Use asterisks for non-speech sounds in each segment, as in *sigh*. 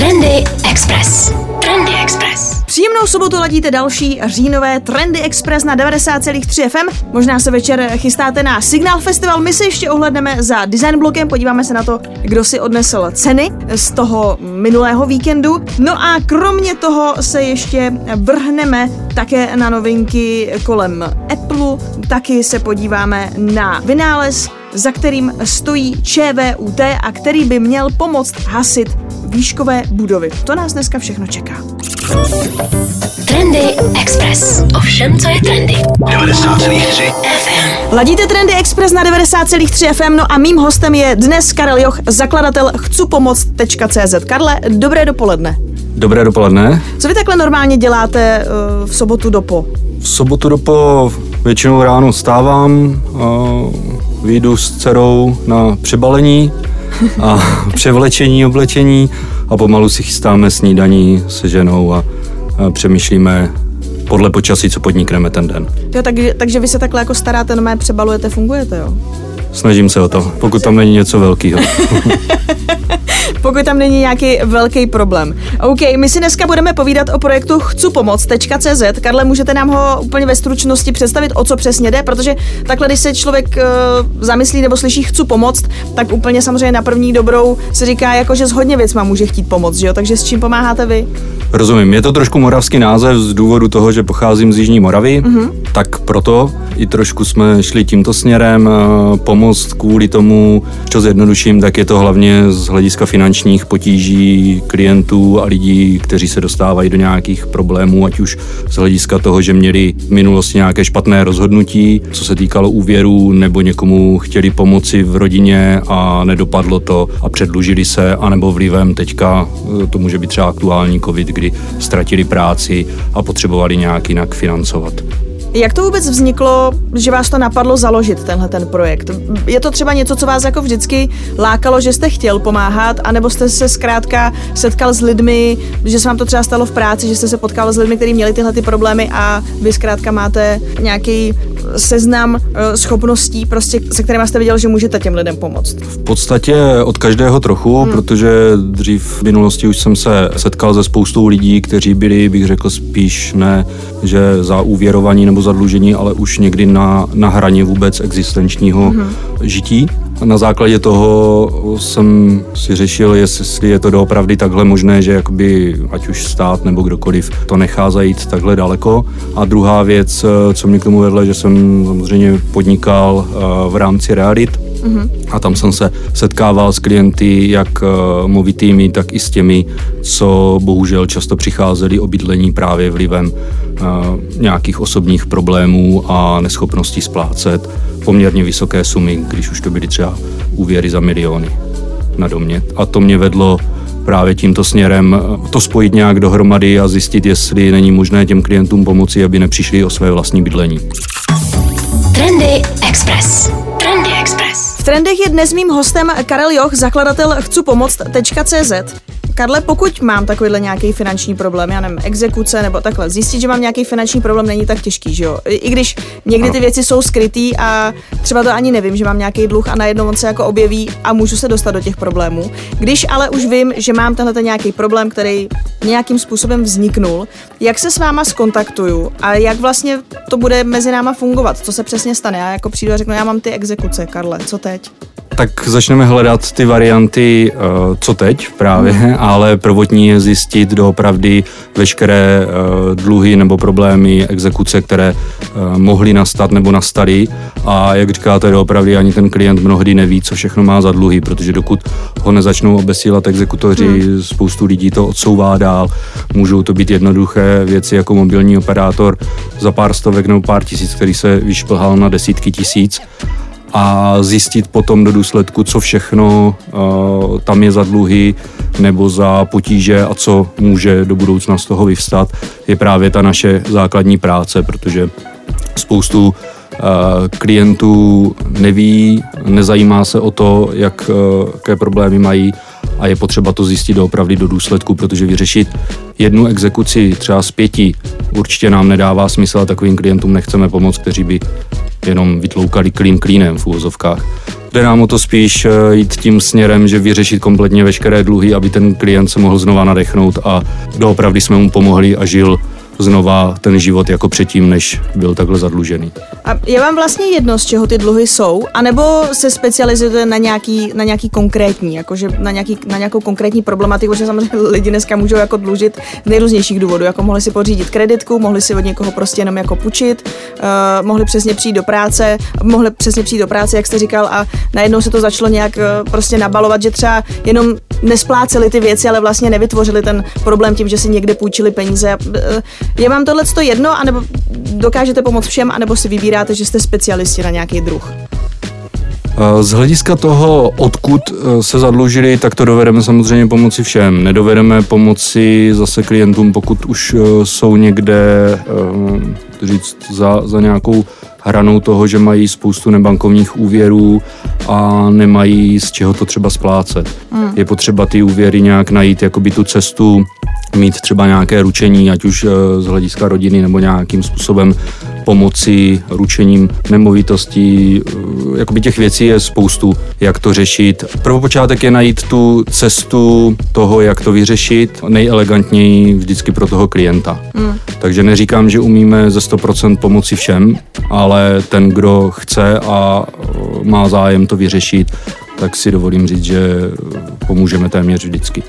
Trendy Express. Trendy Express. Příjemnou sobotu ladíte další říjnové Trendy Express na 90,3 FM. Možná se večer chystáte na Signal Festival. My se ještě ohledneme za design blokem, podíváme se na to, kdo si odnesl ceny z toho minulého víkendu. No a kromě toho se ještě vrhneme také na novinky kolem Apple. Taky se podíváme na vynález za kterým stojí ČVUT a který by měl pomoct hasit výškové budovy. To nás dneska všechno čeká. Trendy Express. Ovšem, co je trendy. 90,3 FM. Ladíte Trendy Express na 90,3 FM, no a mým hostem je dnes Karel Joch, zakladatel chcupomoc.cz. Karle, dobré dopoledne. Dobré dopoledne. Co vy takhle normálně děláte uh, v sobotu dopo? V sobotu dopo většinou ráno stávám, uh, vyjdu s dcerou na přebalení a převlečení, oblečení a pomalu si chystáme snídaní se ženou a, a přemýšlíme podle počasí, co podnikneme ten den. Jo, tak, takže vy se takhle jako staráte, no přebalujete, fungujete, jo? Snažím se o to, pokud tam není něco velkého. *laughs* pokud tam není nějaký velký problém. OK, my si dneska budeme povídat o projektu chcupomoc.cz. Karle, můžete nám ho úplně ve stručnosti představit, o co přesně jde, protože takhle, když se člověk uh, zamyslí nebo slyší chcu pomoct, tak úplně samozřejmě na první dobrou se říká, jako, že s hodně věcma může chtít pomoct, že jo? Takže s čím pomáháte vy? Rozumím, je to trošku moravský název z důvodu toho, že pocházím z Jižní Moravy, mm-hmm. tak proto i trošku jsme šli tímto směrem uh, pomoct kvůli tomu, co zjednoduším, tak je to hlavně z hlediska finančních potíží klientů a lidí, kteří se dostávají do nějakých problémů, ať už z hlediska toho, že měli v minulosti nějaké špatné rozhodnutí, co se týkalo úvěrů, nebo někomu chtěli pomoci v rodině a nedopadlo to a předlužili se, anebo vlivem teďka, eh, to může být třeba aktuální covid, kdy ztratili práci a potřebovali nějak jinak financovat. Jak to vůbec vzniklo, že vás to napadlo založit, tenhle ten projekt? Je to třeba něco, co vás jako vždycky lákalo, že jste chtěl pomáhat, anebo jste se zkrátka setkal s lidmi, že se vám to třeba stalo v práci, že jste se potkal s lidmi, kteří měli tyhle ty problémy a vy zkrátka máte nějaký seznam eh, schopností, prostě, se kterými jste viděl, že můžete těm lidem pomoct? V podstatě od každého trochu, hmm. protože dřív v minulosti už jsem se setkal se spoustou lidí, kteří byli, bych řekl, spíš ne, že za úvěrovaní nebo zadlužení, ale už někdy na, na hraně vůbec existenčního hmm. žití. Na základě toho jsem si řešil, jestli je to doopravdy takhle možné, že jakoby, ať už stát nebo kdokoliv to nechá zajít takhle daleko. A druhá věc, co mě k tomu vedla, že jsem samozřejmě podnikal eh, v rámci realit, Mm-hmm. A tam jsem se setkával s klienty, jak uh, movitými, tak i s těmi, co bohužel často přicházeli o bydlení právě vlivem uh, nějakých osobních problémů a neschopností splácet poměrně vysoké sumy, když už to byly třeba úvěry za miliony na domě. A to mě vedlo právě tímto směrem to spojit nějak dohromady a zjistit, jestli není možné těm klientům pomoci, aby nepřišli o své vlastní bydlení. Trendy Express. V trendech je dnes mým hostem Karel Joch, zakladatel chcupomoct.cz. Karle, pokud mám takovýhle nějaký finanční problém, já nevím, exekuce nebo takhle, zjistit, že mám nějaký finanční problém, není tak těžký, že jo? I když někdy ty věci jsou skrytý a třeba to ani nevím, že mám nějaký dluh a najednou on se jako objeví a můžu se dostat do těch problémů. Když ale už vím, že mám tenhle nějaký problém, který nějakým způsobem vzniknul, jak se s váma skontaktuju a jak vlastně to bude mezi náma fungovat, co se přesně stane. Já jako přijdu a řeknu, já mám ty exekuce, Karle, co teď? Tak začneme hledat ty varianty, uh, co teď právě, mm. ale prvotní je zjistit doopravdy veškeré uh, dluhy nebo problémy, exekuce, které uh, mohly nastat nebo nastaly a jak říkáte, doopravdy ani ten klient mnohdy neví, co všechno má za dluhy, protože dokud ho nezačnou obesílat exekutoři, mm. spoustu lidí to odsouvá dál, můžou to být jednoduché věci jako mobilní operátor za pár stovek nebo pár tisíc, který se vyšplhal na desítky tisíc a zjistit potom do důsledku, co všechno uh, tam je za dluhy nebo za potíže a co může do budoucna z toho vyvstat, je právě ta naše základní práce, protože spoustu uh, klientů neví, nezajímá se o to, uh, jaké problémy mají a je potřeba to zjistit opravdu do důsledku, protože vyřešit jednu exekuci třeba z pěti určitě nám nedává smysl a takovým klientům nechceme pomoct, kteří by jenom vytloukali klín klínem v úvozovkách. Jde nám o to spíš eh, jít tím směrem, že vyřešit kompletně veškeré dluhy, aby ten klient se mohl znova nadechnout a doopravdy jsme mu pomohli a žil znova ten život jako předtím, než byl takhle zadlužený. A je vám vlastně jedno, z čeho ty dluhy jsou, anebo se specializujete na nějaký, na nějaký konkrétní, jakože na, nějaký, na nějakou konkrétní problematiku, že samozřejmě *laughs* lidi dneska můžou jako dlužit z nejrůznějších důvodů, jako mohli si pořídit kreditku, mohli si od někoho prostě jenom jako půjčit, uh, mohli přesně přijít do práce, mohli přesně přijít do práce, jak jste říkal, a najednou se to začalo nějak uh, prostě nabalovat, že třeba jenom nespláceli ty věci, ale vlastně nevytvořili ten problém tím, že si někde půjčili peníze. Uh, je vám tohle jedno, anebo dokážete pomoct všem, anebo si vybíráte, že jste specialisti na nějaký druh? Z hlediska toho, odkud e, se zadlužili, tak to dovedeme samozřejmě pomoci všem. Nedovedeme pomoci zase klientům, pokud už jsou někde říct, za, za nějakou hranou toho, že mají spoustu nebankovních úvěrů a nemají z čeho to třeba splácet. Hmm. Je potřeba ty úvěry nějak najít, jakoby tu cestu, mít třeba nějaké ručení, ať už z hlediska rodiny nebo nějakým způsobem pomoci ručením nemovitostí. Jakoby těch věcí je spoustu, jak to řešit. Prvopočátek je najít tu cestu toho, jak to vyřešit nejelegantněji vždycky pro toho klienta. Mm. Takže neříkám, že umíme ze 100% pomoci všem, ale ten, kdo chce a má zájem to vyřešit, tak si dovolím říct, že pomůžeme téměř vždycky.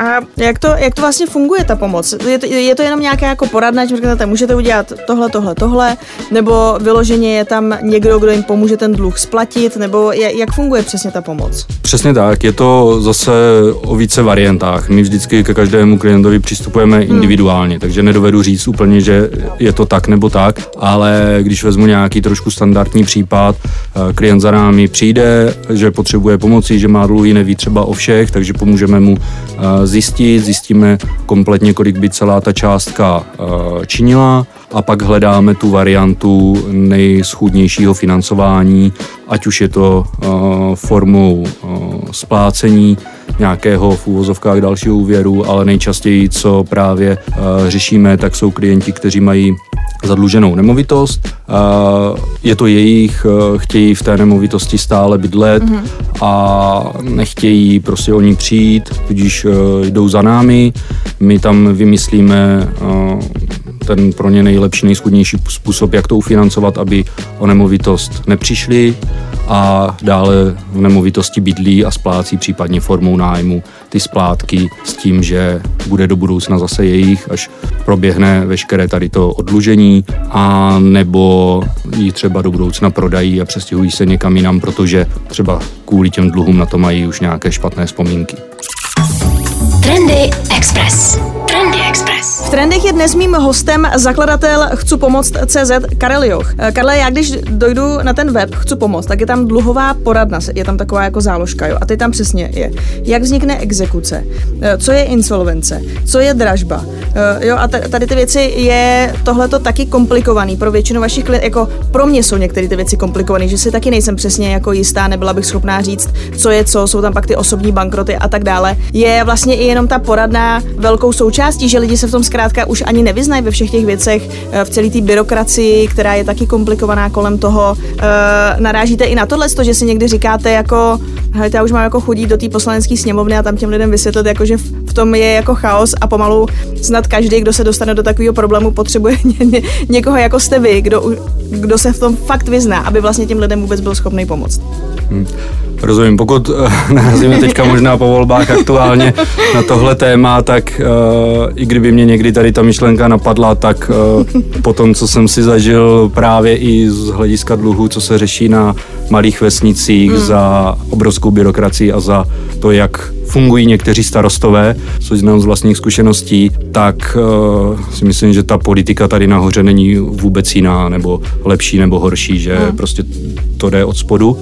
A jak to, jak to vlastně funguje ta pomoc? Je to, je to jenom nějaká jako poradna, že říkáte, můžete udělat tohle, tohle, tohle, nebo vyloženě je tam někdo, kdo jim pomůže ten dluh splatit, nebo je, jak funguje přesně ta pomoc? Přesně tak, je to zase o více variantách. My vždycky ke každému klientovi přistupujeme hmm. individuálně, takže nedovedu říct úplně, že je to tak nebo tak, ale když vezmu nějaký trošku standardní případ, eh, klient za námi přijde, že potřebuje pomoci, že má dluhy, neví třeba o všech, takže pomůžeme mu eh, zjistit, zjistíme kompletně, kolik by celá ta částka eh, činila a pak hledáme tu variantu nejschůdnějšího financování, ať už je to eh, formou eh, splácení nějakého v úvozovkách dalšího úvěru, ale nejčastěji, co právě řešíme, tak jsou klienti, kteří mají zadluženou nemovitost. Je to jejich, chtějí v té nemovitosti stále bydlet mm-hmm. a nechtějí prostě o ní přijít, tudíž jdou za námi. My tam vymyslíme ten pro ně nejlepší, nejschudnější způsob, jak to ufinancovat, aby o nemovitost nepřišli a dále v nemovitosti bydlí a splácí případně formou nájmu ty splátky s tím, že bude do budoucna zase jejich, až proběhne veškeré tady to odlužení a nebo ji třeba do budoucna prodají a přestěhují se někam jinam, protože třeba kvůli těm dluhům na to mají už nějaké špatné vzpomínky. Trendy Express. Trendech je dnes mým hostem zakladatel Chcu pomoct CZ Karel Joch. Eh, Karle, já když dojdu na ten web Chcu pomoct, tak je tam dluhová poradna, je tam taková jako záložka, jo. A teď tam přesně je, jak vznikne exekuce, eh, co je insolvence, co je dražba, eh, jo. A tady ty věci je tohle to taky komplikovaný pro většinu vašich klientů, jako pro mě jsou některé ty věci komplikované, že si taky nejsem přesně jako jistá, nebyla bych schopná říct, co je co, jsou tam pak ty osobní bankroty a tak dále. Je vlastně i jenom ta poradná velkou součástí, že lidi se v tom zkrátka už ani nevyznají ve všech těch věcech, eh, v celé té byrokracii, která je taky komplikovaná kolem toho. E, narážíte i na tohle, že si někdy říkáte jako, hejte, já už mám jako chodit do té poslanecké sněmovny a tam těm lidem vysvětlit, jako, že v tom je jako chaos a pomalu snad každý, kdo se dostane do takového problému, potřebuje ně, ně, někoho jako jste vy, kdo, kdo se v tom fakt vyzná, aby vlastně těm lidem vůbec byl schopný pomoct. Hmm. Rozumím, pokud uh, *laughs* narazíme teďka možná po volbách aktuálně na tohle téma, tak uh, i kdyby mě někdy tady ta myšlenka napadla, tak uh, po tom, co jsem si zažil právě i z hlediska dluhu, co se řeší na malých vesnicích hmm. za obrovskou byrokracii a za to, jak fungují někteří starostové, což znám z vlastních zkušeností, tak uh, si myslím, že ta politika tady nahoře není vůbec jiná, nebo lepší, nebo horší, že hmm. prostě to jde od spodu.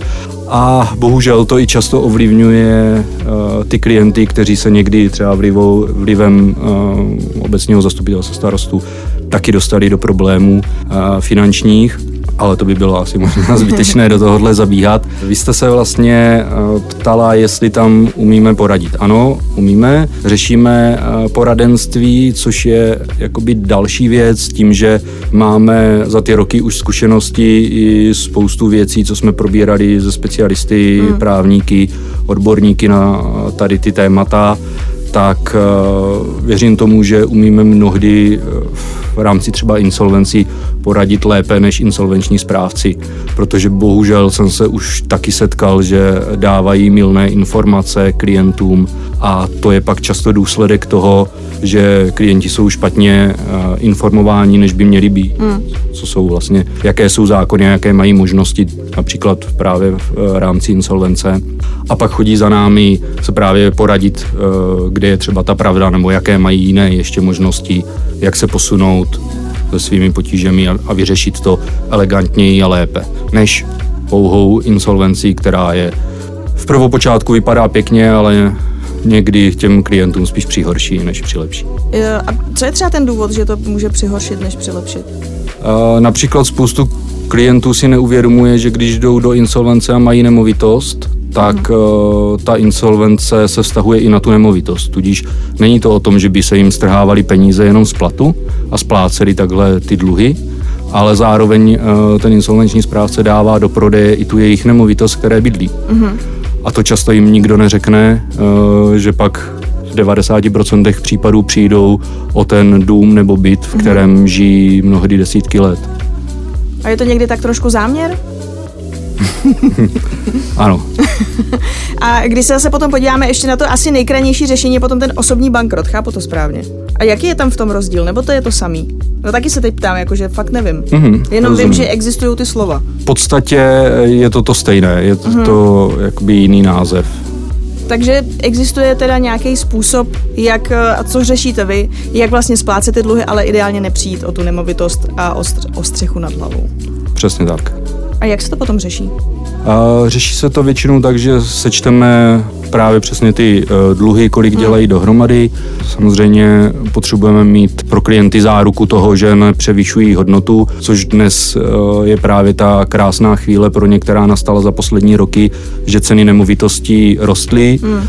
A bohužel to i často ovlivňuje uh, ty klienty, kteří se někdy třeba vlivou, vlivem uh, obecního zastupitelstva starostů taky dostali do problémů uh, finančních ale to by bylo asi možná zbytečné do tohohle zabíhat. Vy jste se vlastně eh, ptala, jestli tam umíme poradit. Ano, umíme. Řešíme eh, poradenství, což je jakoby další věc, tím, že máme za ty roky už zkušenosti i spoustu věcí, co jsme probírali ze specialisty, hmm. právníky, odborníky na tady ty témata tak věřím tomu, že umíme mnohdy v rámci třeba insolvencí poradit lépe než insolvenční správci, protože bohužel jsem se už taky setkal, že dávají milné informace klientům a to je pak často důsledek toho, že klienti jsou špatně eh, informováni, než by měli být. Mm. Co jsou vlastně, jaké jsou zákony, jaké mají možnosti, například právě v eh, rámci insolvence. A pak chodí za námi se právě poradit, eh, kde je třeba ta pravda, nebo jaké mají jiné ještě možnosti, jak se posunout se svými potížemi a, a vyřešit to elegantněji a lépe, než pouhou insolvencí, která je v prvopočátku vypadá pěkně, ale někdy těm klientům spíš přihorší, než přilepší. A co je třeba ten důvod, že to může přihoršit, než přilepšit? Například spoustu klientů si neuvědomuje, že když jdou do insolvence a mají nemovitost, tak hmm. ta insolvence se vztahuje i na tu nemovitost. Tudíž není to o tom, že by se jim strhávaly peníze jenom z platu a spláceli takhle ty dluhy, ale zároveň eh, ten insolvenční správce dává do prodeje i tu jejich nemovitost, které bydlí. Hmm. A to často jim nikdo neřekne, eh, že pak v 90% případů přijdou o ten dům nebo byt, v mhm. kterém žijí mnohdy desítky let. A je to někdy tak trošku záměr? *laughs* ano. *laughs* A když se zase potom podíváme ještě na to asi nejkrajnější řešení, je potom ten osobní bankrot, chápu to správně. A jaký je tam v tom rozdíl, nebo to je to samý? No taky se teď ptám, jakože fakt nevím. Mm-hmm, Jenom rozumím. vím, že existují ty slova. V podstatě je to to stejné, je to, mm-hmm. to jakoby jiný název. Takže existuje teda nějaký způsob, jak, a co řešíte vy, jak vlastně splácet ty dluhy, ale ideálně nepřijít o tu nemovitost a o, stř- o střechu nad hlavou. Přesně tak. A jak se to potom řeší? Řeší se to většinou tak, že sečteme právě přesně ty e, dluhy, kolik hmm. dělají dohromady. Samozřejmě potřebujeme mít pro klienty záruku toho, že nepřevyšují hodnotu, což dnes e, je právě ta krásná chvíle pro ně, která nastala za poslední roky, že ceny nemovitostí rostly hmm.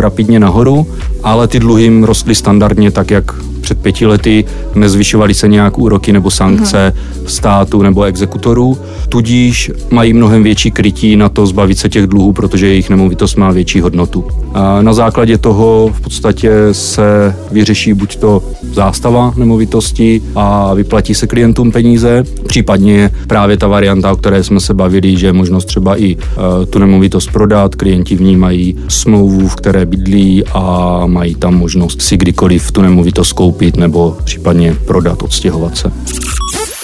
rapidně nahoru, ale ty dluhy jim rostly standardně tak, jak před pěti lety nezvyšovaly se nějak úroky nebo sankce uh-huh. státu nebo exekutorů, tudíž mají mnohem větší krytí na to zbavit se těch dluhů, protože jejich nemovitost má větší hodnotu. A na základě toho v podstatě se vyřeší buď to zástava nemovitosti a vyplatí se klientům peníze, případně právě ta varianta, o které jsme se bavili, že je možnost třeba i uh, tu nemovitost prodat, klienti v ní mají smlouvu, v které bydlí a mají tam možnost si kdykoliv tu nemovitost koupit koupit nebo případně prodat, odstěhovat se.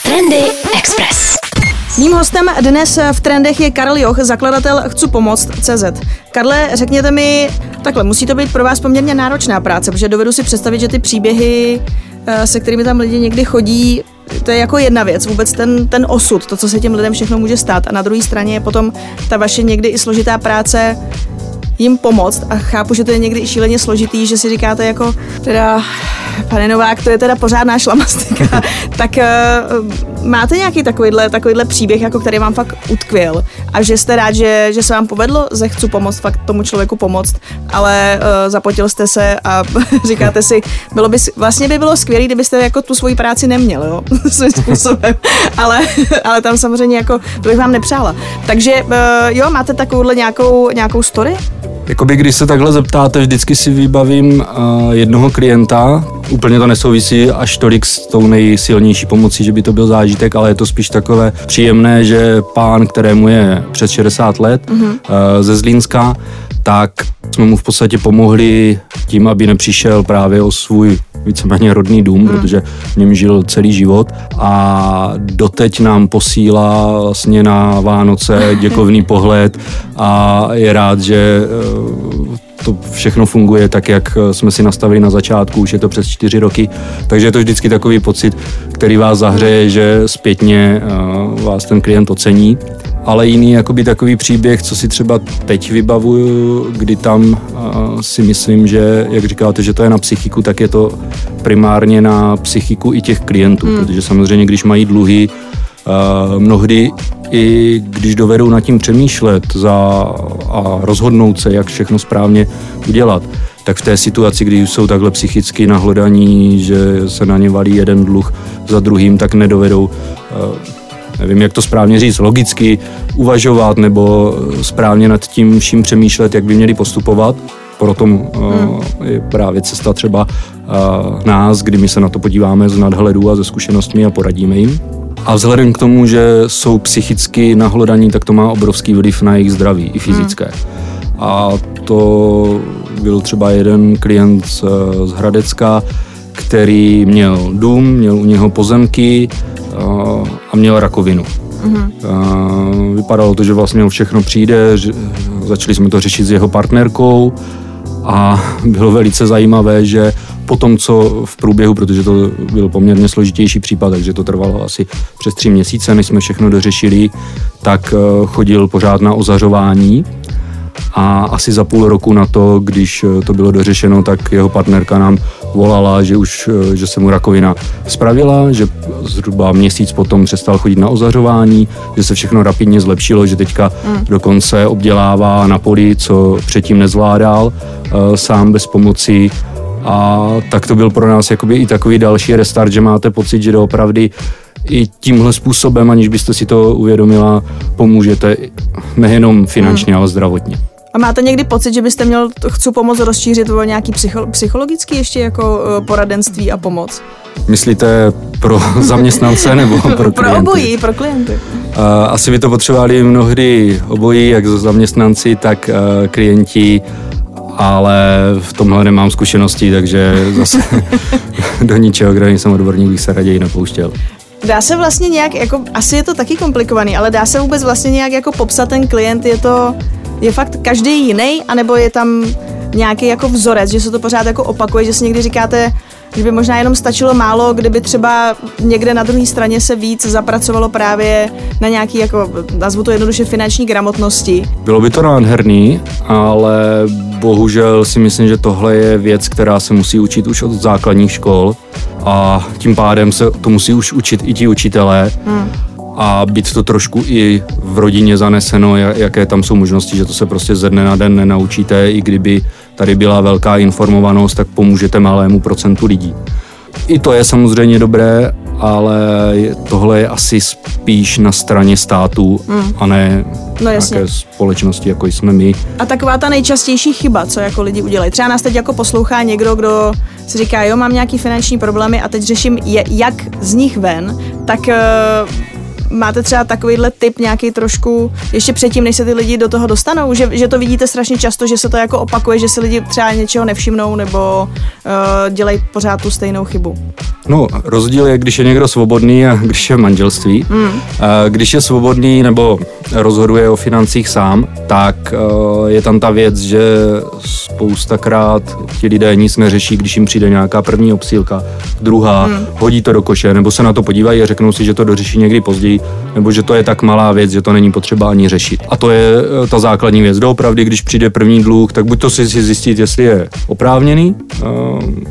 Trendy Express. Mým hostem dnes v trendech je Karel Joch, zakladatel Chcu pomoct CZ. Karle, řekněte mi, takhle, musí to být pro vás poměrně náročná práce, protože dovedu si představit, že ty příběhy, eh, se kterými tam lidi někdy chodí, to je jako jedna věc, vůbec ten, ten osud, to, co se těm lidem všechno může stát. A na druhé straně je potom ta vaše někdy i složitá práce jim pomoct. A chápu, že to je někdy i šíleně složitý, že si říkáte jako teda pane Novák, to je teda pořádná šlamastika, *laughs* tak uh, máte nějaký takovýhle, takovýhle příběh, jako který vám fakt utkvěl? A že jste rád, že, že se vám povedlo? Ze chci pomoct, fakt tomu člověku pomoct, ale uh, zapotil jste se a *laughs* říkáte si, bylo by, vlastně by bylo skvělé, kdybyste jako tu svoji práci neměl, jo, *laughs* svým způsobem, ale, ale tam samozřejmě jako, to bych vám nepřála. Takže uh, jo, máte takovouhle nějakou, nějakou story? Jakoby když se takhle zeptáte, vždycky si vybavím uh, jednoho klienta, úplně to nesouvisí až tolik s tou nejsilnější pomocí, že by to byl zážitek, ale je to spíš takové příjemné, že pán, kterému je přes 60 let, uh-huh. uh, ze Zlínska, tak jsme mu v podstatě pomohli tím, aby nepřišel právě o svůj víceméně rodný dům, hmm. protože v něm žil celý život a doteď nám posílá vlastně na Vánoce děkovný pohled a je rád, že eh, to všechno funguje tak, jak jsme si nastavili na začátku, už je to přes čtyři roky, takže je to vždycky takový pocit, který vás zahřeje, že zpětně eh, vás ten klient ocení. Ale jiný jakoby takový příběh, co si třeba teď vybavuju, kdy tam uh, si myslím, že, jak říkáte, že to je na psychiku, tak je to primárně na psychiku i těch klientů, hmm. protože samozřejmě, když mají dluhy, mnohdy i když dovedou nad tím přemýšlet za, a rozhodnout se, jak všechno správně udělat, tak v té situaci, kdy jsou takhle psychicky nahlodaní, že se na ně valí jeden dluh za druhým, tak nedovedou nevím, jak to správně říct, logicky uvažovat nebo správně nad tím vším přemýšlet, jak by měli postupovat. Proto hmm. je právě cesta třeba nás, kdy my se na to podíváme z nadhledu a ze zkušenostmi a poradíme jim. A vzhledem k tomu, že jsou psychicky nahlodaní, tak to má obrovský vliv na jejich zdraví, i fyzické. Hmm. A to byl třeba jeden klient z, z Hradecka, který měl dům, měl u něho pozemky a měl rakovinu. Mm-hmm. Vypadalo to, že vlastně všechno přijde, že začali jsme to řešit s jeho partnerkou a *laughs* bylo velice zajímavé, že po tom, co v průběhu, protože to byl poměrně složitější případ, takže to trvalo asi přes tři měsíce, než jsme všechno dořešili, tak eh, chodil pořád na ozařování a asi za půl roku na to, když eh, to bylo dořešeno, tak jeho partnerka nám volala, že už eh, že se mu rakovina spravila, že zhruba měsíc potom přestal chodit na ozařování, že se všechno rapidně zlepšilo, že teďka mm. dokonce obdělává na poli, co předtím nezvládal sám bez pomoci a tak to byl pro nás jakoby i takový další restart, že máte pocit, že doopravdy i tímhle způsobem, aniž byste si to uvědomila, pomůžete nejenom finančně, mm. ale zdravotně. A máte někdy pocit, že byste měl chci pomoc rozšířit o nějaký psycho, psychologický ještě jako eh, poradenství a pomoc? Myslíte pro *laughs* zaměstnance nebo pro klienty? pro obojí, pro klienty. Asi by to potřebovali mnohdy obojí, jak zaměstnanci, tak eh, klienti ale v tomhle nemám zkušenosti, takže zase *laughs* do ničeho, kde nejsem odborník, bych se raději nepouštěl. Dá se vlastně nějak, jako, asi je to taky komplikovaný, ale dá se vůbec vlastně nějak jako popsat ten klient, je to je fakt každý jiný, anebo je tam nějaký jako vzorec, že se to pořád jako opakuje, že si někdy říkáte, že by možná jenom stačilo málo, kdyby třeba někde na druhé straně se víc zapracovalo právě na nějaký, jako, nazvu to jednoduše, finanční gramotnosti. Bylo by to nádherný, ale bohužel si myslím, že tohle je věc, která se musí učit už od základních škol a tím pádem se to musí už učit i ti učitelé. Hmm a být to trošku i v rodině zaneseno, jaké tam jsou možnosti, že to se prostě ze dne na den nenaučíte, i kdyby tady byla velká informovanost, tak pomůžete malému procentu lidí. I to je samozřejmě dobré, ale tohle je asi spíš na straně států hmm. a ne no, nějaké společnosti, jako jsme my. A taková ta nejčastější chyba, co jako lidi udělají. Třeba nás teď jako poslouchá někdo, kdo si říká, jo, mám nějaký finanční problémy a teď řeším, je, jak z nich ven, tak uh, máte třeba takovýhle typ nějaký trošku ještě předtím, než se ty lidi do toho dostanou, že, že to vidíte strašně často, že se to jako opakuje, že si lidi třeba něčeho nevšimnou nebo uh, dělají pořád tu stejnou chybu? No, rozdíl je, když je někdo svobodný a když je v manželství. Mm. Když je svobodný nebo rozhoduje o financích sám, tak uh, je tam ta věc, že spoustakrát ti lidé nic neřeší, když jim přijde nějaká první obsílka, druhá, mm. hodí to do koše, nebo se na to podívají a řeknou si, že to dořeší někdy později, nebo že to je tak malá věc, že to není potřeba ani řešit. A to je eh, ta základní věc. Doopravdy, když přijde první dluh, tak buď to si zjistit, jestli je oprávněný, uh,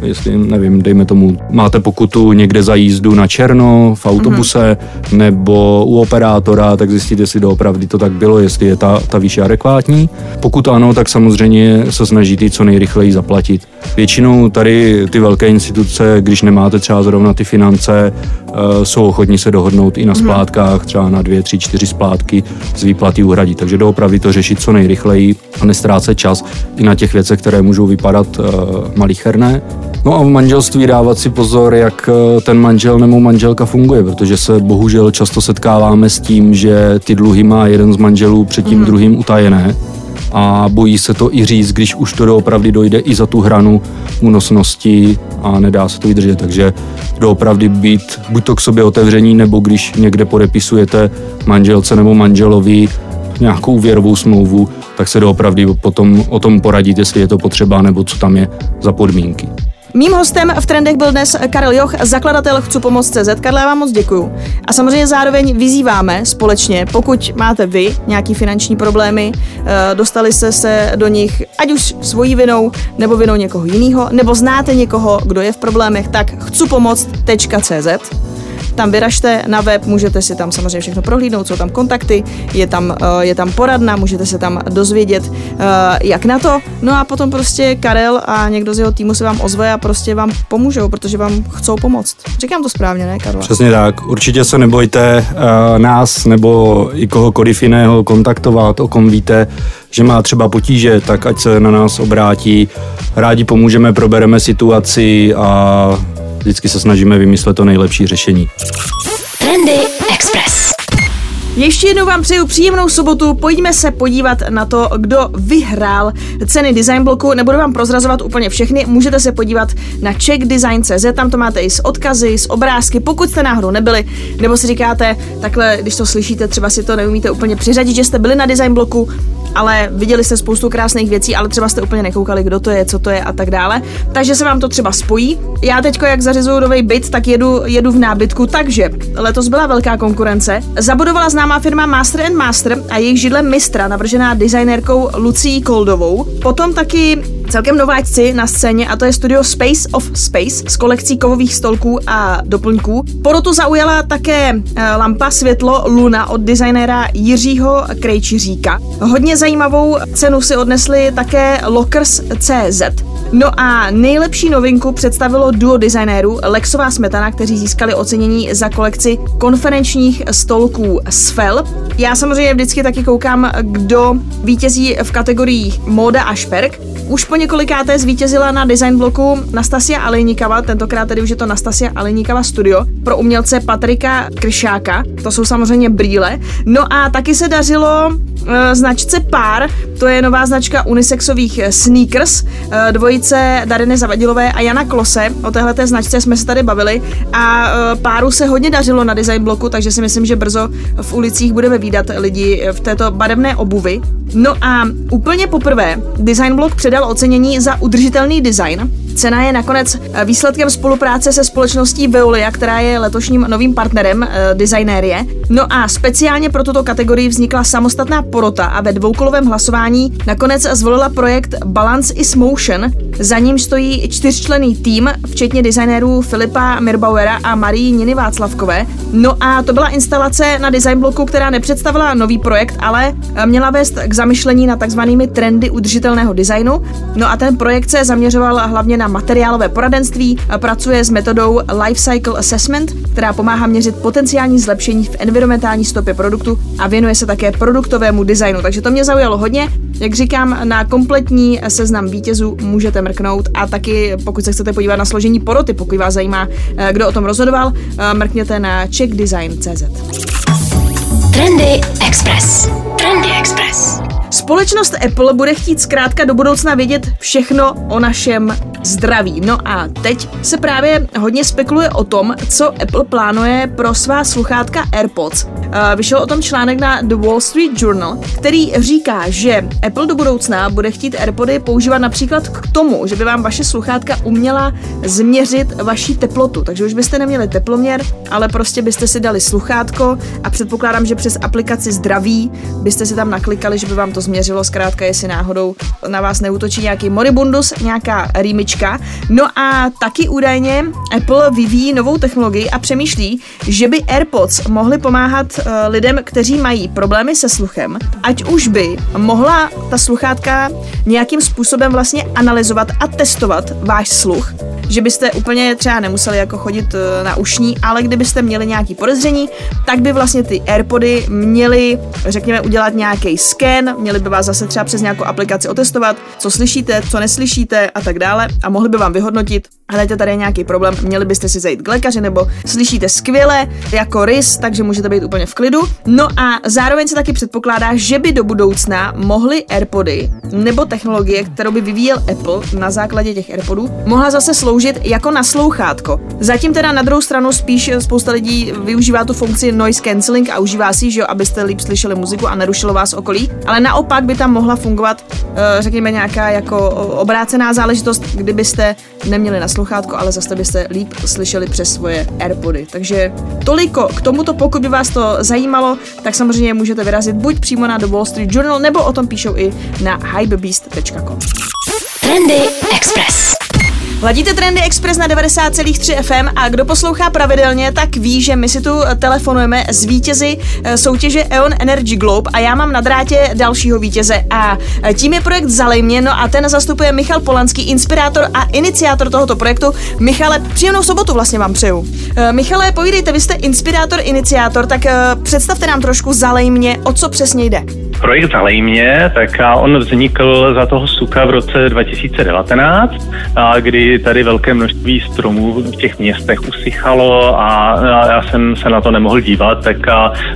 jestli, nevím, dejme tomu, máte pokutu někde za jízdu na černo v autobuse, mm-hmm. nebo u operátora, tak zjistit, jestli doopravdy to tak bylo, jestli je ta, ta výše adekvátní. Pokud ano, tak samozřejmě se snaží ty co nejrychleji zaplatit. Většinou tady ty velké instituce, když nemáte třeba zrovna ty finance, uh, jsou ochotní se dohodnout i na mhm. splátkách, třeba na dvě, tři, čtyři splátky z výplaty uhradit. Takže doopravdy to řešit co nejrychleji a nestrácet čas i na těch věcech, které můžou vypadat uh, malicherné. No a v manželství dávat si pozor, jak uh, ten manžel nebo manželka funguje, protože se bohužel často setkáváme s tím, že ty dluhy má jeden z manželů před tím mm. druhým utajené a bojí se to i říct, když už to doopravdy dojde i za tu hranu únosnosti a nedá se to vydržet. Takže doopravdy být buď to k sobě otevření, nebo když někde podepisujete manželce nebo manželovi nějakou věrovou smlouvu, tak se doopravdy potom o tom poradit, jestli je to potřeba, nebo co tam je za podmínky. Mým hostem v trendech byl dnes Karel Joch, zakladatel Chcu pomoct CZ. Karle, já vám moc děkuju. A samozřejmě zároveň vyzýváme společně, pokud máte vy nějaký finanční problémy, eh, dostali jste se do nich ať už svojí vinou nebo vinou někoho jiného, nebo znáte někoho, kdo je v problémech, tak chcu pomoct.cz tam vyražte na web, můžete si tam samozřejmě všechno prohlídnout, jsou tam kontakty, je tam, uh, je tam poradna, můžete se tam dozvědět, uh, jak na to. No a potom prostě Karel a někdo z jeho týmu se vám ozve a prostě vám pomůžou, protože vám chcou pomoct. Říkám to správně, ne, Karla? Přesně tak. Určitě se nebojte uh, nás nebo i kohokoliv jiného kontaktovat, o kom víte, že má třeba potíže, tak ať se na nás obrátí. Rádi pomůžeme, probereme situaci a vždycky se snažíme vymyslet to nejlepší řešení. Trendy Express. Ještě jednou vám přeju příjemnou sobotu, pojďme se podívat na to, kdo vyhrál ceny Design Bloku. Nebudu vám prozrazovat úplně všechny, můžete se podívat na checkdesign.cz, tam to máte i s odkazy, s obrázky, pokud jste náhodou nebyli, nebo si říkáte, takhle, když to slyšíte, třeba si to neumíte úplně přiřadit, že jste byli na Design Bloku, ale viděli jste spoustu krásných věcí, ale třeba jste úplně nekoukali, kdo to je, co to je a tak dále. Takže se vám to třeba spojí. Já teďko, jak zařizuju nový byt, tak jedu, jedu v nábytku, takže letos byla velká konkurence. Zabudovala známá firma Master and Master a jejich židle mistra, navržená designérkou Lucí Koldovou. Potom taky celkem nováčci na scéně a to je studio Space of Space s kolekcí kovových stolků a doplňků. Porotu zaujala také eh, lampa světlo Luna od designéra Jiřího Krejčiříka. Hodně zajímavou cenu si odnesli také Lockers.cz. No a nejlepší novinku představilo duo designérů Lexová Smetana, kteří získali ocenění za kolekci konferenčních stolků Svel. Já samozřejmě vždycky taky koukám, kdo vítězí v kategoriích móda a šperk. Už po několikáté zvítězila na design bloku Nastasia Alejnikava, tentokrát tedy už je to Nastasia Alejnikava Studio, pro umělce Patrika Kršáka, to jsou samozřejmě brýle. No a taky se dařilo e, značce Pár, to je nová značka unisexových sneakers, e, dvojice Dariny Zavadilové a Jana Klose, o téhle značce jsme se tady bavili a e, Páru se hodně dařilo na design bloku, takže si myslím, že brzo v ulicích budeme výdat lidi v této barevné obuvi. No a úplně poprvé Design Block předal ocenění za udržitelný design. Cena je nakonec výsledkem spolupráce se společností Veolia, která je letošním novým partnerem e, designérie. No a speciálně pro tuto kategorii vznikla samostatná porota a ve dvoukolovém hlasování nakonec zvolila projekt Balance is Motion. Za ním stojí čtyřčlený tým, včetně designérů Filipa Mirbauera a Marii Niny Václavkové. No a to byla instalace na design bloku, která nepředstavila nový projekt, ale měla vést k zamyšlení na takzvanými trendy udržitelného designu. No a ten projekt se zaměřoval hlavně na materiálové poradenství, pracuje s metodou Life Cycle Assessment, která pomáhá měřit potenciální zlepšení v environmentální stopě produktu a věnuje se také produktovému designu. Takže to mě zaujalo hodně. Jak říkám, na kompletní seznam vítězů můžete mrknout a taky, pokud se chcete podívat na složení poroty, pokud vás zajímá, eh, kdo o tom rozhodoval, eh, mrkněte na checkdesign.cz. Trendy Express. Trendy Express. Společnost Apple bude chtít zkrátka do budoucna vědět všechno o našem zdraví. No a teď se právě hodně spekuluje o tom, co Apple plánuje pro svá sluchátka AirPods. Vyšel o tom článek na The Wall Street Journal, který říká, že Apple do budoucna bude chtít AirPody používat například k tomu, že by vám vaše sluchátka uměla změřit vaši teplotu. Takže už byste neměli teploměr, ale prostě byste si dali sluchátko a předpokládám, že přes aplikaci zdraví byste si tam naklikali, že by vám to změřilo, zkrátka jestli náhodou na vás neútočí nějaký moribundus, nějaká rýmička. No a taky údajně Apple vyvíjí novou technologii a přemýšlí, že by AirPods mohly pomáhat uh, lidem, kteří mají problémy se sluchem, ať už by mohla ta sluchátka nějakým způsobem vlastně analyzovat a testovat váš sluch, že byste úplně třeba nemuseli jako chodit uh, na ušní, ale kdybyste měli nějaký podezření, tak by vlastně ty AirPody měly, řekněme, udělat nějaký scan, měli by vás zase třeba přes nějakou aplikaci otestovat, co slyšíte, co neslyšíte a tak dále a mohli by vám vyhodnotit, hledajte tady nějaký problém, měli byste si zajít k lékaři nebo slyšíte skvěle jako rys, takže můžete být úplně v klidu. No a zároveň se taky předpokládá, že by do budoucna mohly AirPody nebo technologie, kterou by vyvíjel Apple na základě těch AirPodů, mohla zase sloužit jako naslouchátko. Zatím teda na druhou stranu spíš spousta lidí využívá tu funkci noise cancelling a užívá si, že jo, abyste líp slyšeli muziku a nerušilo vás okolí, ale naopak by tam mohla fungovat, eh, řekněme, nějaká jako obrácená záležitost, kdybyste neměli na sluchátko, ale zase byste líp slyšeli přes svoje AirPody. Takže toliko k tomuto, pokud by vás to zajímalo, tak samozřejmě můžete vyrazit buď přímo na The Wall Street Journal, nebo o tom píšou i na hypebeast.com. Trendy Express. Ladíte Trendy Express na 90,3 FM a kdo poslouchá pravidelně, tak ví, že my si tu telefonujeme s vítězi eh, soutěže EON Energy Globe a já mám na drátě dalšího vítěze a eh, tím je projekt Zalej mě, no a ten zastupuje Michal Polanský, inspirátor a iniciátor tohoto projektu. Michale, příjemnou sobotu vlastně vám přeju. Eh, Michale, povídejte, vy jste inspirátor, iniciátor, tak představte nám trošku Zalej mě, o co přesně jde. Projekt Zalej mě, tak on vznikl za toho suka v roce 2019, kdy tady velké množství stromů v těch městech usychalo a já jsem se na to nemohl dívat, tak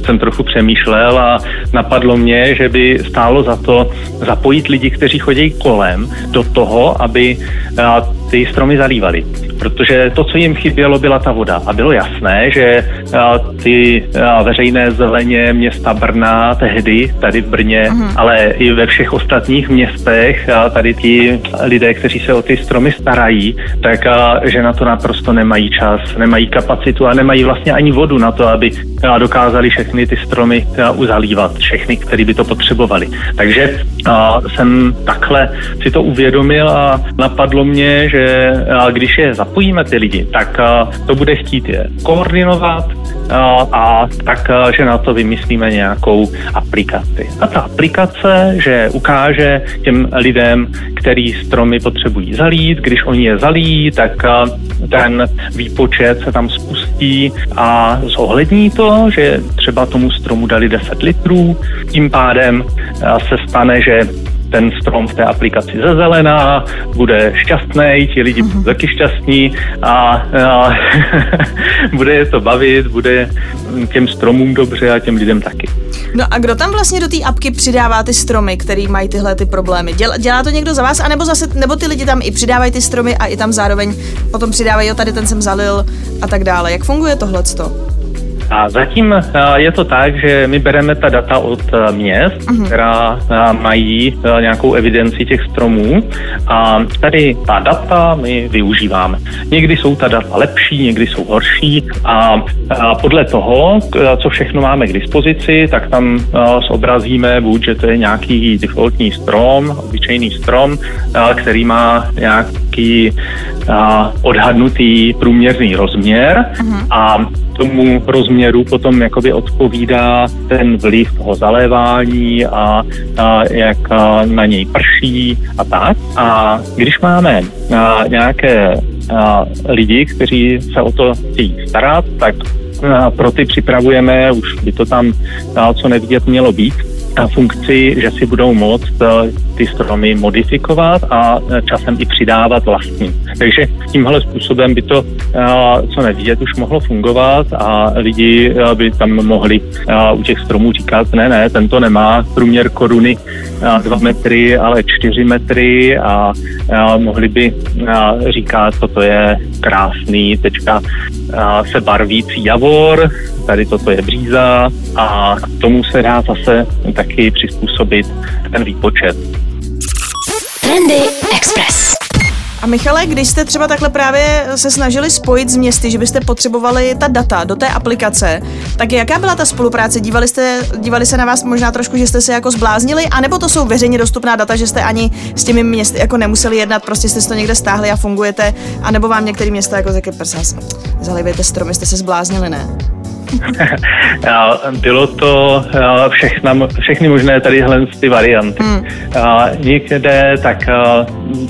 jsem trochu přemýšlel a napadlo mě, že by stálo za to zapojit lidi, kteří chodí kolem do toho, aby ty stromy zalívali. Protože to, co jim chybělo, byla ta voda. A bylo jasné, že ty veřejné zeleně města Brna tehdy, tady v Brně, uh-huh. ale i ve všech ostatních městech, tady ti lidé, kteří se o ty stromy starají, tak že na to naprosto nemají čas, nemají kapacitu a nemají vlastně ani vodu na to, aby dokázali všechny ty stromy uzalívat, všechny, který by to potřebovali. Takže jsem takhle si to uvědomil a napadlo mě, že když je zapojíme ty lidi, tak to bude chtít je koordinovat a tak, že na to vymyslíme nějakou aplikaci. A ta aplikace, že ukáže těm lidem, který stromy potřebují zalít, když oni je zalí, tak ten výpočet se tam spustí a zohlední to, že třeba tomu stromu dali 10 litrů, tím pádem se stane, že ten strom v té aplikaci zezelená, bude šťastný, ti lidi budou taky šťastní a, a *laughs* bude je to bavit, bude těm stromům dobře a těm lidem taky. No a kdo tam vlastně do té apky přidává ty stromy, který mají tyhle ty problémy? Dělá, dělá to někdo za vás, anebo zase, nebo ty lidi tam i přidávají ty stromy a i tam zároveň potom přidávají, jo, tady ten jsem zalil a tak dále. Jak funguje tohleto? A zatím eh, je to tak, že my bereme ta data od eh, měst, uh-huh. která eh, mají nějakou evidenci těch stromů a tady ta data my využíváme. Někdy jsou ta data lepší, někdy jsou horší a podle toho, co všechno máme k dispozici, tak tam zobrazíme buď, že to je nějaký defaultní strom, obyčejný strom, který má nějaký odhadnutý průměrný rozměr uh-huh. a tomu rozměru potom jakoby odpovídá ten vliv toho zalévání a, a jak a na něj prší a tak. A když máme a, nějaké a, lidi, kteří se o to chtějí starat, tak pro ty připravujeme, už by to tam co nevidět mělo být, funkci, že si budou moct eh, ty stromy modifikovat a eh, časem i přidávat vlastní. Takže tímhle způsobem by to, eh, co nevidět, už mohlo fungovat a lidi by tam mohli u těch stromů říkat, ne, ne, tento nemá průměr koruny 2 metry, ale 4 metry a mohli by říkat, toto je krásný, teďka se barvící javor, tady toto je bříza a tomu se dá zase taky přizpůsobit ten výpočet. Trendy Express. A Michale, když jste třeba takhle právě se snažili spojit z městy, že byste potřebovali ta data do té aplikace, tak jaká byla ta spolupráce? Dívali, jste, dívali se na vás možná trošku, že jste se jako zbláznili, anebo to jsou veřejně dostupná data, že jste ani s těmi městy jako nemuseli jednat, prostě jste si to někde stáhli a fungujete, anebo vám některé města jako řekli, prsas, zalivejte stromy, jste se zbláznili, ne? *laughs* Bylo to všechna, všechny možné tady ty varianty. Hmm. Někde tak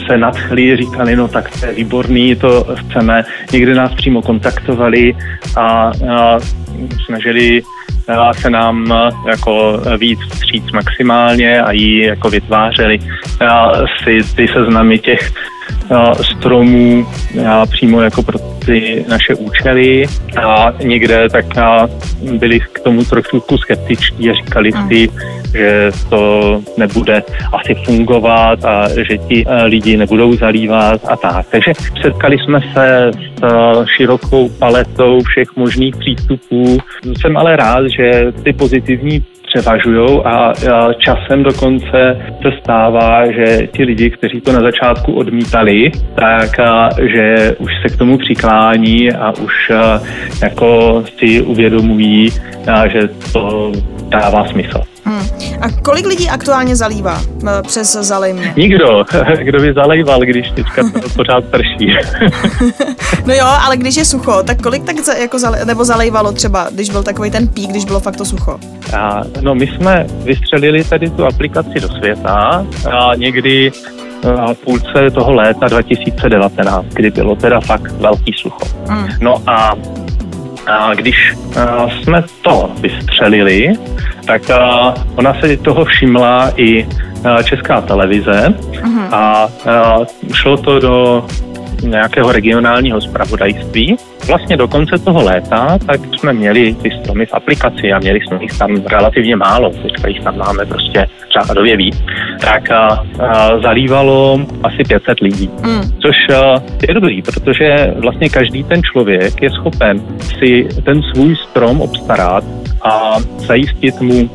se nadchli, říkali, no tak to je výborný, to chceme. Někde nás přímo kontaktovali a snažili se nám jako víc vstříc maximálně a ji jako vytvářeli si ty seznamy těch stromů přímo jako pro ty naše účely. A někde tak byli k tomu trošku skeptičtí a říkali si, že to nebude asi fungovat a že ti lidi nebudou zalívat a tak. Takže setkali jsme se s širokou paletou všech možných přístupů. Jsem ale rád, že ty pozitivní převažují a časem dokonce se stává, že ti lidi, kteří to na začátku odmítali, tak že už se k tomu přiklání a už jako si uvědomují, že to dává smysl. Hmm. A kolik lidí aktuálně zalívá eh, přes Zalejmě? Nikdo. *laughs* Kdo by zalejval, když teďka pořád prší. *laughs* no jo, ale když je sucho, tak kolik tak za, jako zale, nebo zalejvalo třeba, když byl takový ten pík, když bylo fakt to sucho? A, no my jsme vystřelili tady tu aplikaci do světa a někdy v půlce toho léta 2019, kdy bylo teda fakt velký sucho. Mm. No a, a když jsme to vystřelili, tak ona se toho všimla i česká televize. A, a šlo to do nějakého regionálního zpravodajství. Vlastně do konce toho léta tak jsme měli ty stromy v aplikaci a měli jsme jich tam relativně málo, teďka jich tam máme prostě řádově víc, tak a, a, zalívalo asi 500 lidí, mm. což a, je dobrý, protože vlastně každý ten člověk je schopen si ten svůj strom obstarat a zajistit mu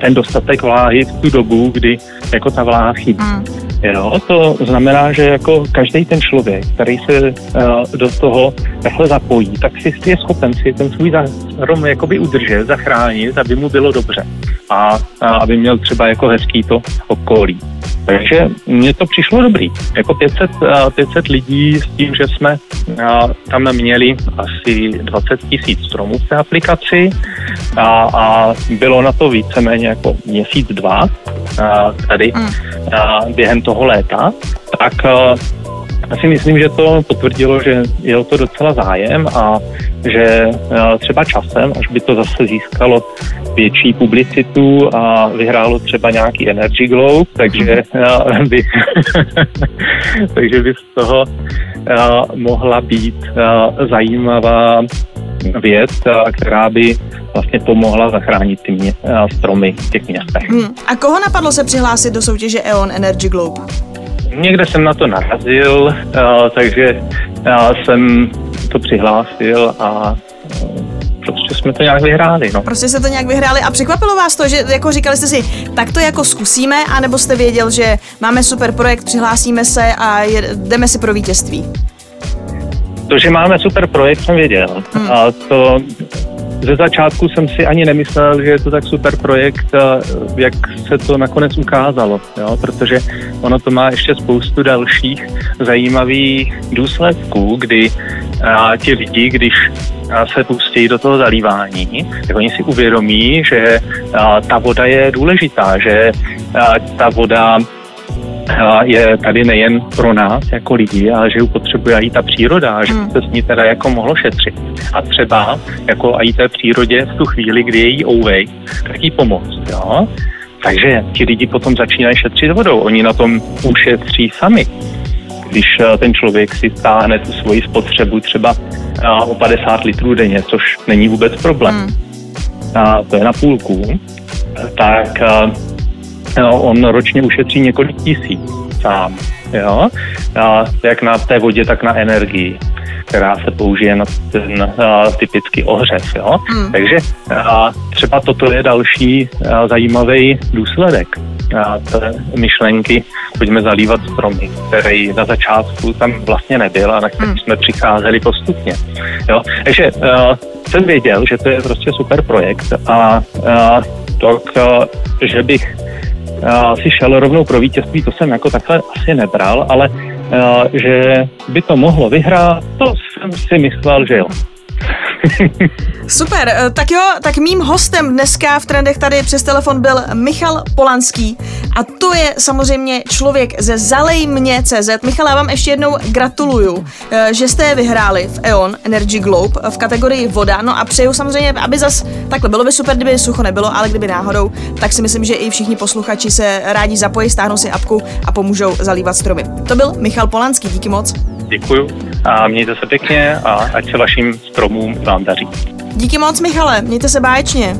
ten dostatek vláhy v tu dobu, kdy jako ta vláha chybí. Mm. Jo, to znamená, že jako každý ten člověk, který se uh, do toho takhle zapojí, tak si je schopen si ten svůj strom jakoby udržet, zachránit, aby mu bylo dobře a, a aby měl třeba jako hezký to okolí. Takže mně to přišlo dobrý. Jako 500, 500 lidí s tím, že jsme tam měli asi 20 tisíc stromů v té aplikaci a, a bylo na to víceméně jako měsíc, dva tady mm. během toho léta, tak já si myslím, že to potvrdilo, že je o to docela zájem a že třeba časem, až by to zase získalo větší publicitu a vyhrálo třeba nějaký Energy Globe, takže mhm. by, *laughs* takže by z toho mohla být zajímavá věc, která by vlastně pomohla zachránit ty mě, stromy v těch městech. Hmm. A koho napadlo se přihlásit do soutěže E.ON Energy Globe? Někde jsem na to narazil, takže jsem to přihlásil a prostě jsme to nějak vyhráli. No. Prostě se to nějak vyhráli a překvapilo vás to, že jako říkali jste si, tak to jako zkusíme, anebo jste věděl, že máme super projekt, přihlásíme se a jdeme si pro vítězství? To, že máme super projekt, jsem věděl. Hmm. A to ze začátku jsem si ani nemyslel, že je to tak super projekt, jak se to nakonec ukázalo, jo? protože ono to má ještě spoustu dalších zajímavých důsledků, kdy a, ti lidi, když se pustí do toho zalívání, tak oni si uvědomí, že ta voda je důležitá, že ta voda je tady nejen pro nás jako lidi, ale že ji potřebuje i ta příroda, a že hmm. se s ní teda jako mohlo šetřit. A třeba jako i té přírodě v tu chvíli, kdy je jí ouvej, tak jí pomoct. Jo? Takže ti lidi potom začínají šetřit vodou. Oni na tom ušetří sami. Když eh, ten člověk si stáhne tu svoji spotřebu třeba eh, o 50 litrů denně, což není vůbec problém. Hmm. A to je na půlku, tak eh, on ročně ušetří několik tisíc sám. Jo? A jak na té vodě, tak na energii která se použije na ten uh, typický ohřev. Jo? Mm. Takže uh, třeba toto je další uh, zajímavý důsledek uh, té myšlenky, pojďme zalívat stromy, který na začátku tam vlastně nebyl a na který mm. jsme přicházeli postupně. Jo? Takže uh, jsem věděl, že to je prostě super projekt a uh, tak, že bych si šel rovnou pro vítězství, to jsem jako takhle asi nebral, ale že by to mohlo vyhrát, to jsem si myslel, že jo. Super, eh, tak jo, tak mým hostem dneska v Trendech tady přes telefon byl Michal Polanský a to je samozřejmě člověk ze Zalej CZ. Michal, já vám ještě jednou gratuluju, eh, že jste vyhráli v E.ON Energy Globe v kategorii voda, no a přeju samozřejmě, aby zas takhle bylo by super, kdyby sucho nebylo, ale kdyby náhodou, tak si myslím, že i všichni posluchači se rádi zapojí, stáhnou si apku a pomůžou zalívat stromy. To byl Michal Polanský, díky moc. Děkuju a mějte se pěkně a ať se vašim stromům vám daří. Díky moc, Michale, mějte se báječně.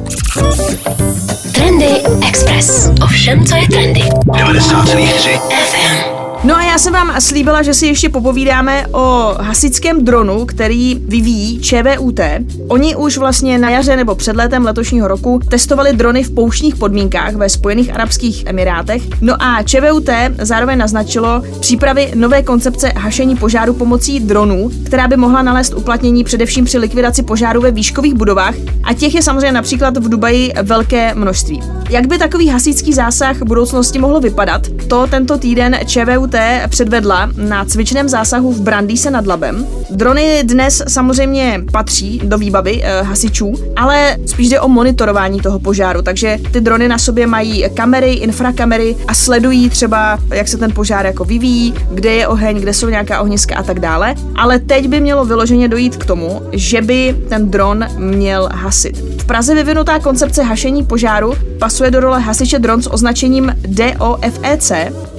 Trendy Express. Ovšem, co je trendy. 90,3 FM. No a já jsem vám slíbila, že si ještě popovídáme o hasičském dronu, který vyvíjí ČVUT. Oni už vlastně na jaře nebo před létem letošního roku testovali drony v pouštních podmínkách ve Spojených Arabských Emirátech. No a ČVUT zároveň naznačilo přípravy nové koncepce hašení požáru pomocí dronů, která by mohla nalézt uplatnění především při likvidaci požáru ve výškových budovách a těch je samozřejmě například v Dubaji velké množství. Jak by takový hasičský zásah v budoucnosti mohlo vypadat? To tento týden ČVUT předvedla na cvičném zásahu v Brandýse nad Labem. Drony dnes samozřejmě patří do výbavy e, hasičů, ale spíš jde o monitorování toho požáru, takže ty drony na sobě mají kamery, infrakamery a sledují třeba, jak se ten požár jako vyvíjí, kde je oheň, kde jsou nějaká ohniska a tak dále. Ale teď by mělo vyloženě dojít k tomu, že by ten dron měl hasit. V Praze vyvinutá koncepce hašení požáru pasuje do role hasiče dron s označením DOFEC,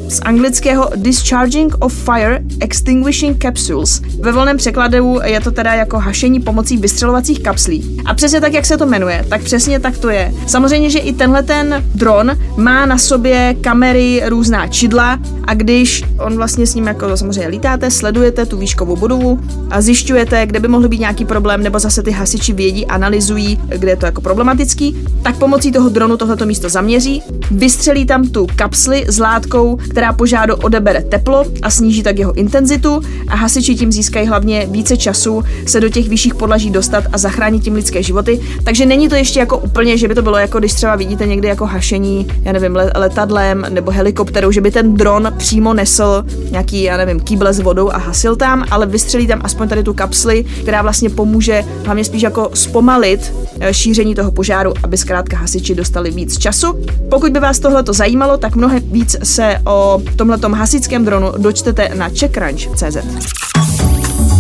z anglického Discharging of Fire Extinguishing Capsules. Ve volném překladu je to teda jako hašení pomocí vystřelovacích kapslí. A přesně tak, jak se to jmenuje, tak přesně tak to je. Samozřejmě, že i tenhle ten dron má na sobě kamery, různá čidla a když on vlastně s ním jako samozřejmě lítáte, sledujete tu výškovou budovu a zjišťujete, kde by mohl být nějaký problém, nebo zase ty hasiči vědí, analyzují, kde je to jako problematický, tak pomocí toho dronu tohleto místo zaměří, vystřelí tam tu kapsli s látkou, která požádu odebere teplo a sníží tak jeho intenzitu a hasiči tím získají hlavně více času se do těch vyšších podlaží dostat a zachránit tím lidské životy. Takže není to ještě jako úplně, že by to bylo jako když třeba vidíte někdy jako hašení, já nevím, letadlem nebo helikopterou, že by ten dron přímo nesl nějaký, já nevím, kýble s vodou a hasil tam, ale vystřelí tam aspoň tady tu kapsli, která vlastně pomůže hlavně spíš jako zpomalit eh, šíření toho požáru, aby zkrátka hasiči dostali víc času. Pokud by vás tohle zajímalo, tak mnohem víc se o tomhletom hasičském dronu dočtete na checkranch.cz.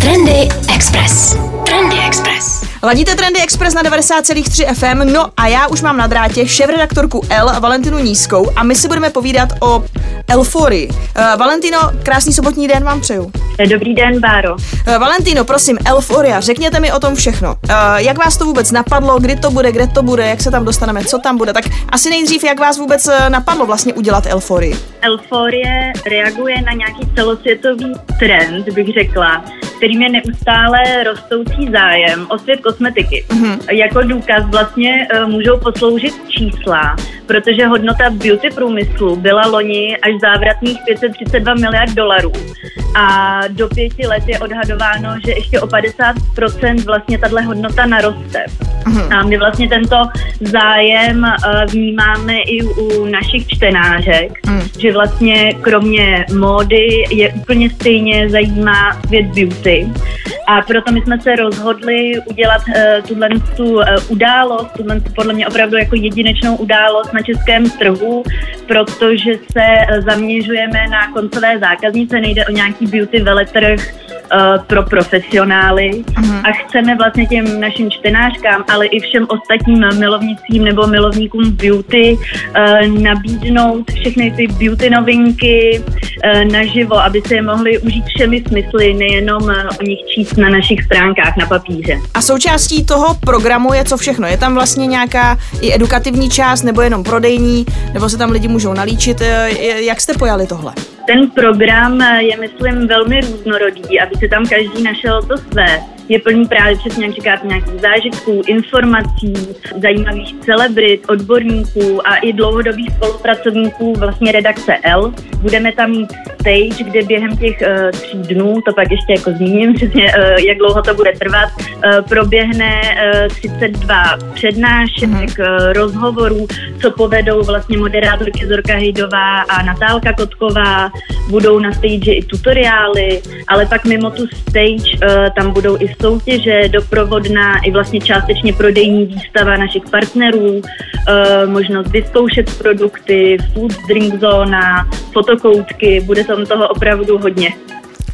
Trendy Express. Trendy Express. Ladíte Trendy Express na 90,3 FM, no a já už mám na drátě šéf-redaktorku L Valentinu Nízkou a my si budeme povídat o Elfory. Uh, Valentino, krásný sobotní den vám přeju. Dobrý den, Báro. Uh, Valentino, prosím, Elforia, řekněte mi o tom všechno. Uh, jak vás to vůbec napadlo, kdy to bude, kde to bude, jak se tam dostaneme, co tam bude, tak asi nejdřív, jak vás vůbec napadlo vlastně udělat Elfory? Elforie reaguje na nějaký celosvětový trend, bych řekla, kterým je neustále rostoucí zájem o svět kosmetiky. Mm-hmm. Jako důkaz vlastně uh, můžou posloužit čísla, protože hodnota beauty průmyslu byla loni až závratných 532 miliard dolarů. A do pěti let je odhadováno, že ještě o 50% vlastně tahle hodnota naroste. Mm-hmm. A my vlastně tento zájem uh, vnímáme i u našich čtenářek, mm. že vlastně kromě módy je úplně stejně zajímá svět beauty. A proto my jsme se rozhodli udělat uh, tuhle tu uh, událost, tuhle podle mě opravdu jako jedinečnou událost na českém trhu, protože se uh, zaměřujeme na koncové zákaznice, nejde o nějaký beauty veletrh, pro profesionály uh-huh. a chceme vlastně těm našim čtenářkám, ale i všem ostatním milovnicím nebo milovníkům beauty uh, nabídnout všechny ty beauty novinky uh, naživo, aby se je mohli užít všemi smysly, nejenom uh, o nich číst na našich stránkách na papíře. A součástí toho programu je co všechno? Je tam vlastně nějaká i edukativní část, nebo jenom prodejní, nebo se tam lidi můžou nalíčit? Jak jste pojali tohle? Ten program je, myslím, velmi různorodý, aby si tam každý našel to své je plný právě přesně, jak říkáte, nějakých zážitků, informací, zajímavých celebrit, odborníků a i dlouhodobých spolupracovníků vlastně redakce L. Budeme tam mít stage, kde během těch uh, tří dnů, to pak ještě jako zmíním přesně, uh, jak dlouho to bude trvat, uh, proběhne uh, 32 přednášek, mm-hmm. uh, rozhovorů, co povedou vlastně moderátorky Zorka Hejdová a Natálka Kotková, budou na stage i tutoriály, ale pak mimo tu stage uh, tam budou i soutěže, doprovodná i vlastně částečně prodejní výstava našich partnerů, e, možnost vyzkoušet produkty, food drink zóna, fotokoutky, bude tam toho opravdu hodně.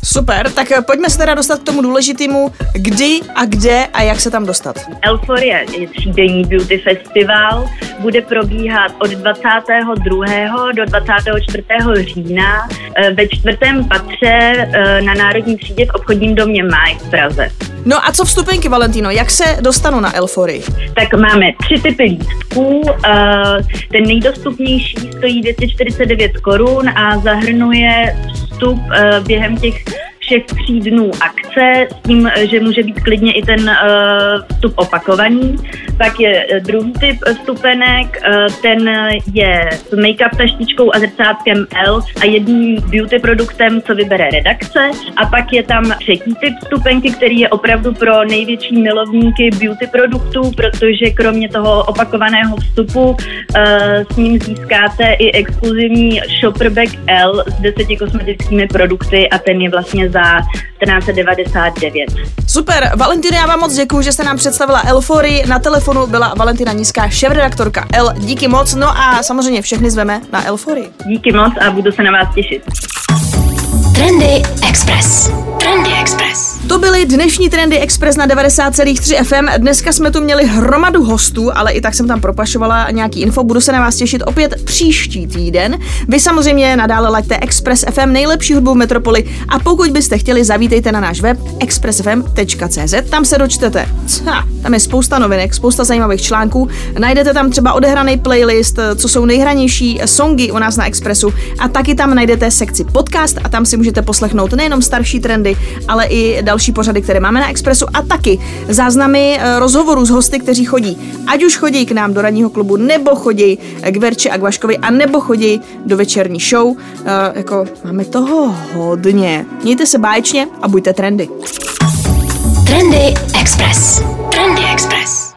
Super, tak eh, pojďme se teda dostat k tomu důležitému, kdy a kde a jak se tam dostat. Elforia je třídenní beauty festival, bude probíhat od 22. do 24. října eh, ve čtvrtém patře na Národní třídě v obchodním domě Maj v Praze. No a co vstupenky, Valentino? Jak se dostanu na Elfory? Tak máme tři typy lístků. Ten nejdostupnější stojí 249 korun a zahrnuje vstup eh, během těch všech tří dnů akce s tím, že může být klidně i ten uh, vstup opakovaný. Pak je eh, druhý typ vstupenek, uh, ten je s make-up taštičkou a zrcátkem L a jedním beauty produktem, co vybere redakce. A pak je tam třetí typ vstupenky, který je opravdu pro největší milovníky beauty produktů, protože kromě toho opakovaného vstupu s ním získáte i exkluzivní shopper bag L s deseti kosmetickými produkty a ten je vlastně za 1499. Super, Valentina, já vám moc děkuji, že jste nám představila Elfory. Na telefonu byla Valentina Nízká, šéfredaktorka L. Díky moc, no a samozřejmě všechny zveme na Elfory. Díky moc a budu se na vás těšit. Trendy Express. Trendy Express. To byly dnešní Trendy Express na 90,3 FM. Dneska jsme tu měli hromadu hostů, ale i tak jsem tam propašovala nějaký info. Budu se na vás těšit opět příští týden. Vy samozřejmě nadále laďte Express FM, nejlepší hudbu v Metropoli a pokud byste chtěli, zavítejte na náš web expressfm.cz. Tam se dočtete. Ha, tam je spousta novinek, spousta zajímavých článků. Najdete tam třeba odehraný playlist, co jsou nejhranější songy u nás na Expressu a taky tam najdete sekci podcast a tam si můžete poslechnout nejenom starší trendy, ale i další pořady, které máme na Expressu a taky záznamy eh, rozhovorů s hosty, kteří chodí. Ať už chodí k nám do ranního klubu, nebo chodí k Verči a k Vaškovi, a nebo chodí do večerní show. Uh, jako máme toho hodně. Mějte se báječně a buďte trendy. Trendy Express. Trendy Express.